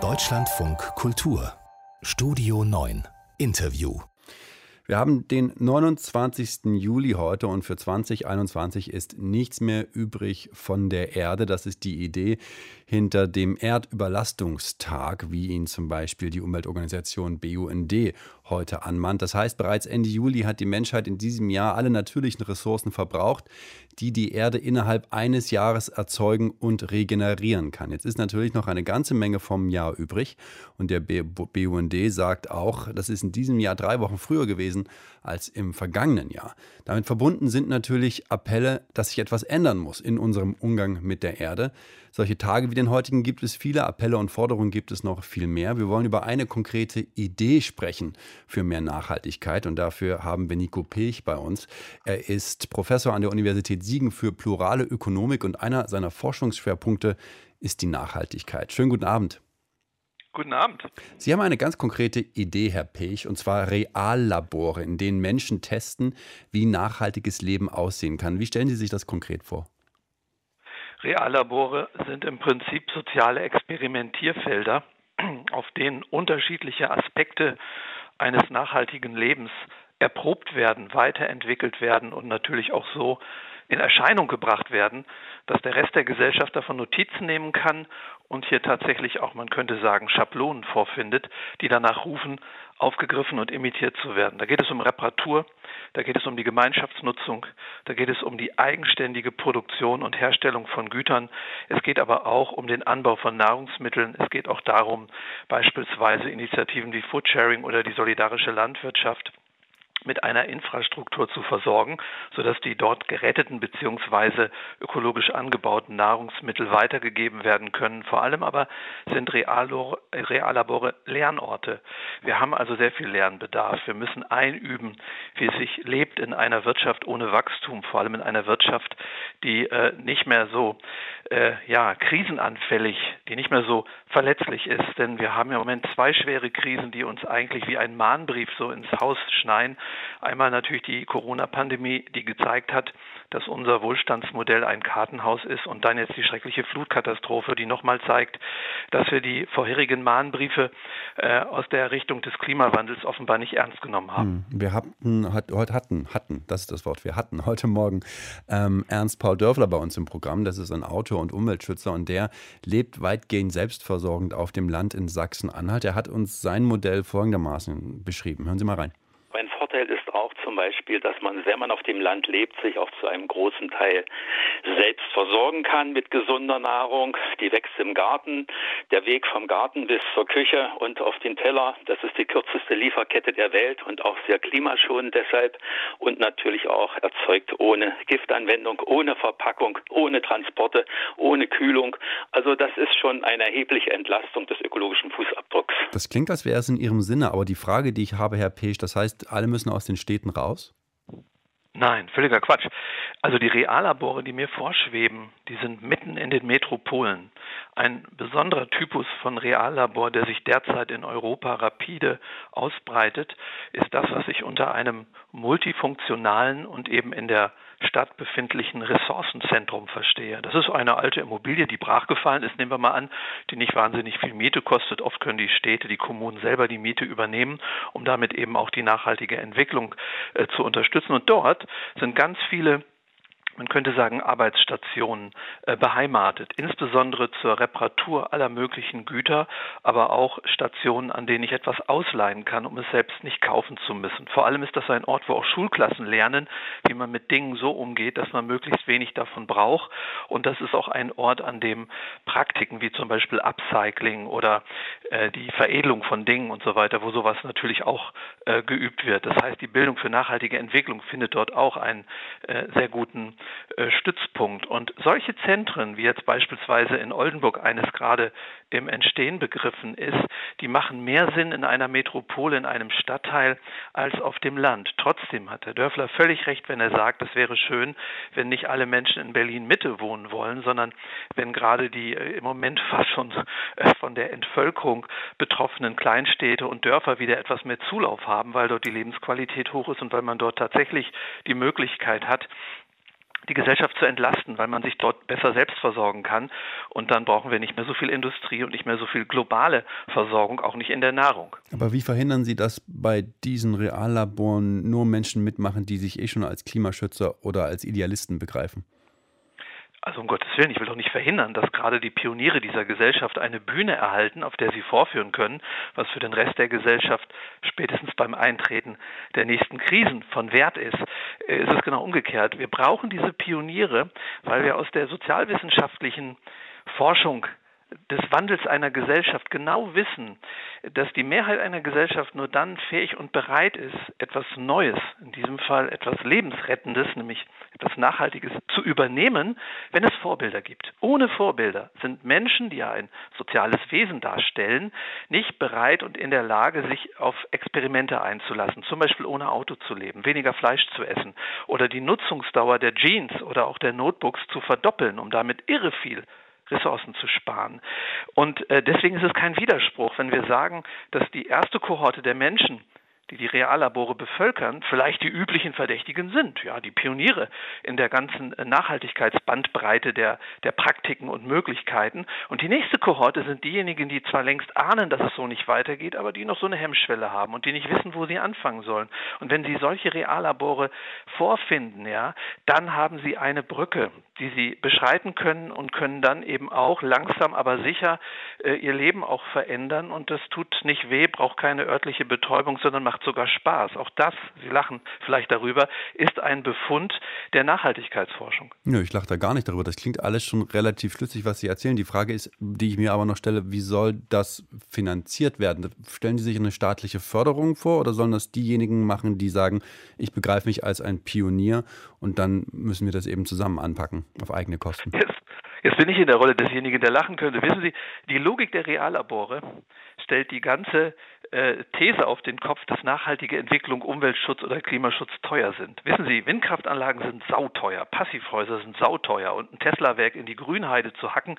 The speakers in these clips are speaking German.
Deutschlandfunk Kultur Studio 9 Interview wir haben den 29. Juli heute und für 2021 ist nichts mehr übrig von der Erde. Das ist die Idee hinter dem Erdüberlastungstag, wie ihn zum Beispiel die Umweltorganisation BUND heute anmahnt. Das heißt, bereits Ende Juli hat die Menschheit in diesem Jahr alle natürlichen Ressourcen verbraucht, die die Erde innerhalb eines Jahres erzeugen und regenerieren kann. Jetzt ist natürlich noch eine ganze Menge vom Jahr übrig und der BUND sagt auch, das ist in diesem Jahr drei Wochen früher gewesen als im vergangenen Jahr. Damit verbunden sind natürlich Appelle, dass sich etwas ändern muss in unserem Umgang mit der Erde. Solche Tage wie den heutigen gibt es viele, Appelle und Forderungen gibt es noch viel mehr. Wir wollen über eine konkrete Idee sprechen für mehr Nachhaltigkeit und dafür haben wir Nico Pech bei uns. Er ist Professor an der Universität Siegen für plurale Ökonomik und einer seiner Forschungsschwerpunkte ist die Nachhaltigkeit. Schönen guten Abend. Guten Abend. Sie haben eine ganz konkrete Idee, Herr Pech, und zwar Reallabore, in denen Menschen testen, wie nachhaltiges Leben aussehen kann. Wie stellen Sie sich das konkret vor? Reallabore sind im Prinzip soziale Experimentierfelder, auf denen unterschiedliche Aspekte eines nachhaltigen Lebens erprobt werden, weiterentwickelt werden und natürlich auch so in Erscheinung gebracht werden, dass der Rest der Gesellschaft davon Notizen nehmen kann und hier tatsächlich auch, man könnte sagen, Schablonen vorfindet, die danach rufen, aufgegriffen und imitiert zu werden. Da geht es um Reparatur, da geht es um die Gemeinschaftsnutzung, da geht es um die eigenständige Produktion und Herstellung von Gütern. Es geht aber auch um den Anbau von Nahrungsmitteln. Es geht auch darum, beispielsweise Initiativen wie Foodsharing oder die solidarische Landwirtschaft mit einer Infrastruktur zu versorgen, sodass die dort geretteten bzw. ökologisch angebauten Nahrungsmittel weitergegeben werden können. Vor allem aber sind Reallabore Lernorte. Wir haben also sehr viel Lernbedarf. Wir müssen einüben, wie es sich lebt in einer Wirtschaft ohne Wachstum, vor allem in einer Wirtschaft, die äh, nicht mehr so äh, ja, krisenanfällig, die nicht mehr so verletzlich ist. Denn wir haben im Moment zwei schwere Krisen, die uns eigentlich wie ein Mahnbrief so ins Haus schneien. Einmal natürlich die Corona-Pandemie, die gezeigt hat, dass unser Wohlstandsmodell ein Kartenhaus ist und dann jetzt die schreckliche Flutkatastrophe, die nochmal zeigt, dass wir die vorherigen Mahnbriefe äh, aus der Richtung des Klimawandels offenbar nicht ernst genommen haben. Hm, wir hatten, hat, heute hatten, hatten, das ist das Wort, wir hatten heute Morgen ähm, Ernst Paul Dörfler bei uns im Programm. Das ist ein Autor und Umweltschützer und der lebt weitgehend selbstversorgend auf dem Land in Sachsen-Anhalt. Er hat uns sein Modell folgendermaßen beschrieben. Hören Sie mal rein. Auch zum Beispiel, dass man, wenn man auf dem Land lebt, sich auch zu einem großen Teil selbst versorgen kann mit gesunder Nahrung. Die wächst im Garten. Der Weg vom Garten bis zur Küche und auf den Teller, das ist die kürzeste Lieferkette der Welt und auch sehr klimaschonend deshalb und natürlich auch erzeugt ohne Giftanwendung, ohne Verpackung, ohne Transporte, ohne Kühlung. Also das ist schon eine erhebliche Entlastung des ökologischen Fußabdrucks. Das klingt, als wäre es in Ihrem Sinne, aber die Frage, die ich habe, Herr Pesch, das heißt, alle müssen aus den Städten raus? Nein, völliger Quatsch. Also die Reallabore, die mir vorschweben, die sind mitten in den Metropolen. Ein besonderer Typus von Reallabor, der sich derzeit in Europa rapide ausbreitet, ist das, was ich unter einem multifunktionalen und eben in der Stadt befindlichen Ressourcenzentrum verstehe. Das ist eine alte Immobilie, die brachgefallen ist, nehmen wir mal an, die nicht wahnsinnig viel Miete kostet. Oft können die Städte, die Kommunen selber die Miete übernehmen, um damit eben auch die nachhaltige Entwicklung äh, zu unterstützen. Und dort sind ganz viele man könnte sagen, Arbeitsstationen äh, beheimatet, insbesondere zur Reparatur aller möglichen Güter, aber auch Stationen, an denen ich etwas ausleihen kann, um es selbst nicht kaufen zu müssen. Vor allem ist das ein Ort, wo auch Schulklassen lernen, wie man mit Dingen so umgeht, dass man möglichst wenig davon braucht. Und das ist auch ein Ort, an dem Praktiken wie zum Beispiel Upcycling oder äh, die Veredelung von Dingen und so weiter, wo sowas natürlich auch äh, geübt wird. Das heißt, die Bildung für nachhaltige Entwicklung findet dort auch einen sehr guten Stützpunkt. Und solche Zentren, wie jetzt beispielsweise in Oldenburg eines gerade im Entstehen begriffen ist, die machen mehr Sinn in einer Metropole, in einem Stadtteil als auf dem Land. Trotzdem hat Herr Dörfler völlig recht, wenn er sagt, es wäre schön, wenn nicht alle Menschen in Berlin Mitte wohnen wollen, sondern wenn gerade die äh, im Moment fast schon äh, von der Entvölkerung betroffenen Kleinstädte und Dörfer wieder etwas mehr Zulauf haben, weil dort die Lebensqualität hoch ist und weil man dort tatsächlich die Möglichkeit hat, die Gesellschaft zu entlasten, weil man sich dort besser selbst versorgen kann. Und dann brauchen wir nicht mehr so viel Industrie und nicht mehr so viel globale Versorgung, auch nicht in der Nahrung. Aber wie verhindern Sie, dass bei diesen Reallaboren nur Menschen mitmachen, die sich eh schon als Klimaschützer oder als Idealisten begreifen? Also um Gottes Willen, ich will doch nicht verhindern, dass gerade die Pioniere dieser Gesellschaft eine Bühne erhalten, auf der sie vorführen können, was für den Rest der Gesellschaft spätestens beim Eintreten der nächsten Krisen von Wert ist. Äh, ist es genau umgekehrt. Wir brauchen diese Pioniere, weil wir aus der sozialwissenschaftlichen Forschung des Wandels einer Gesellschaft genau wissen, dass die Mehrheit einer Gesellschaft nur dann fähig und bereit ist, etwas Neues, in diesem Fall etwas Lebensrettendes, nämlich etwas Nachhaltiges zu übernehmen, wenn es Vorbilder gibt. Ohne Vorbilder sind Menschen, die ja ein soziales Wesen darstellen, nicht bereit und in der Lage, sich auf Experimente einzulassen, zum Beispiel ohne Auto zu leben, weniger Fleisch zu essen oder die Nutzungsdauer der Jeans oder auch der Notebooks zu verdoppeln, um damit irre viel Ressourcen zu sparen. Und äh, deswegen ist es kein Widerspruch, wenn wir sagen, dass die erste Kohorte der Menschen, die die Reallabore bevölkern, vielleicht die üblichen Verdächtigen sind, ja, die Pioniere in der ganzen äh, Nachhaltigkeitsbandbreite der, der Praktiken und Möglichkeiten. Und die nächste Kohorte sind diejenigen, die zwar längst ahnen, dass es so nicht weitergeht, aber die noch so eine Hemmschwelle haben und die nicht wissen, wo sie anfangen sollen. Und wenn sie solche Reallabore vorfinden, ja, dann haben sie eine Brücke, die sie beschreiten können und können dann eben auch langsam, aber sicher äh, ihr Leben auch verändern. Und das tut nicht weh, braucht keine örtliche Betäubung, sondern macht macht sogar Spaß. Auch das, Sie lachen vielleicht darüber, ist ein Befund der Nachhaltigkeitsforschung. Nö, ich lache da gar nicht darüber. Das klingt alles schon relativ schlüssig, was Sie erzählen. Die Frage ist, die ich mir aber noch stelle, wie soll das finanziert werden? Stellen Sie sich eine staatliche Förderung vor oder sollen das diejenigen machen, die sagen, ich begreife mich als ein Pionier und dann müssen wir das eben zusammen anpacken auf eigene Kosten? Jetzt, jetzt bin ich in der Rolle desjenigen, der lachen könnte. Wissen Sie, die Logik der Reallabore stellt die ganze äh, These auf den Kopf, dass nachhaltige Entwicklung, Umweltschutz oder Klimaschutz teuer sind. Wissen Sie, Windkraftanlagen sind sauteuer, Passivhäuser sind sauteuer und ein Tesla-Werk in die Grünheide zu hacken,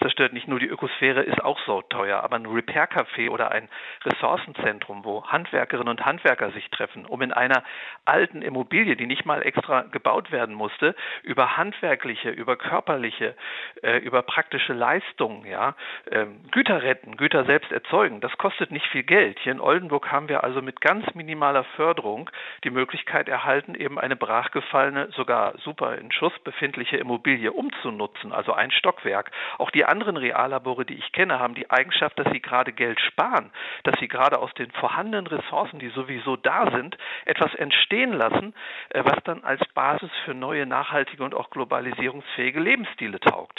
zerstört nicht nur die Ökosphäre, ist auch sauteuer. Aber ein Repair-Café oder ein Ressourcenzentrum, wo Handwerkerinnen und Handwerker sich treffen, um in einer alten Immobilie, die nicht mal extra gebaut werden musste, über handwerkliche, über körperliche, äh, über praktische Leistungen, ja, äh, Güter retten, Güter selbst erzeugen, das kostet nicht viel Geld. Geld. Hier in Oldenburg haben wir also mit ganz minimaler Förderung die Möglichkeit erhalten, eben eine brachgefallene, sogar super in Schuss befindliche Immobilie umzunutzen, also ein Stockwerk. Auch die anderen Reallabore, die ich kenne, haben die Eigenschaft, dass sie gerade Geld sparen, dass sie gerade aus den vorhandenen Ressourcen, die sowieso da sind, etwas entstehen lassen, äh, was dann als Basis für neue, nachhaltige und auch globalisierungsfähige Lebensstile taugt.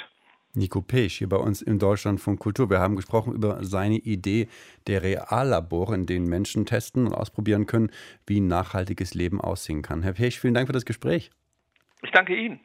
Nico Pesch hier bei uns im Deutschlandfunk Kultur. Wir haben gesprochen über seine Idee der Reallabore, in denen Menschen testen und ausprobieren können, wie ein nachhaltiges Leben aussehen kann. Herr Pesch, vielen Dank für das Gespräch. Ich danke Ihnen.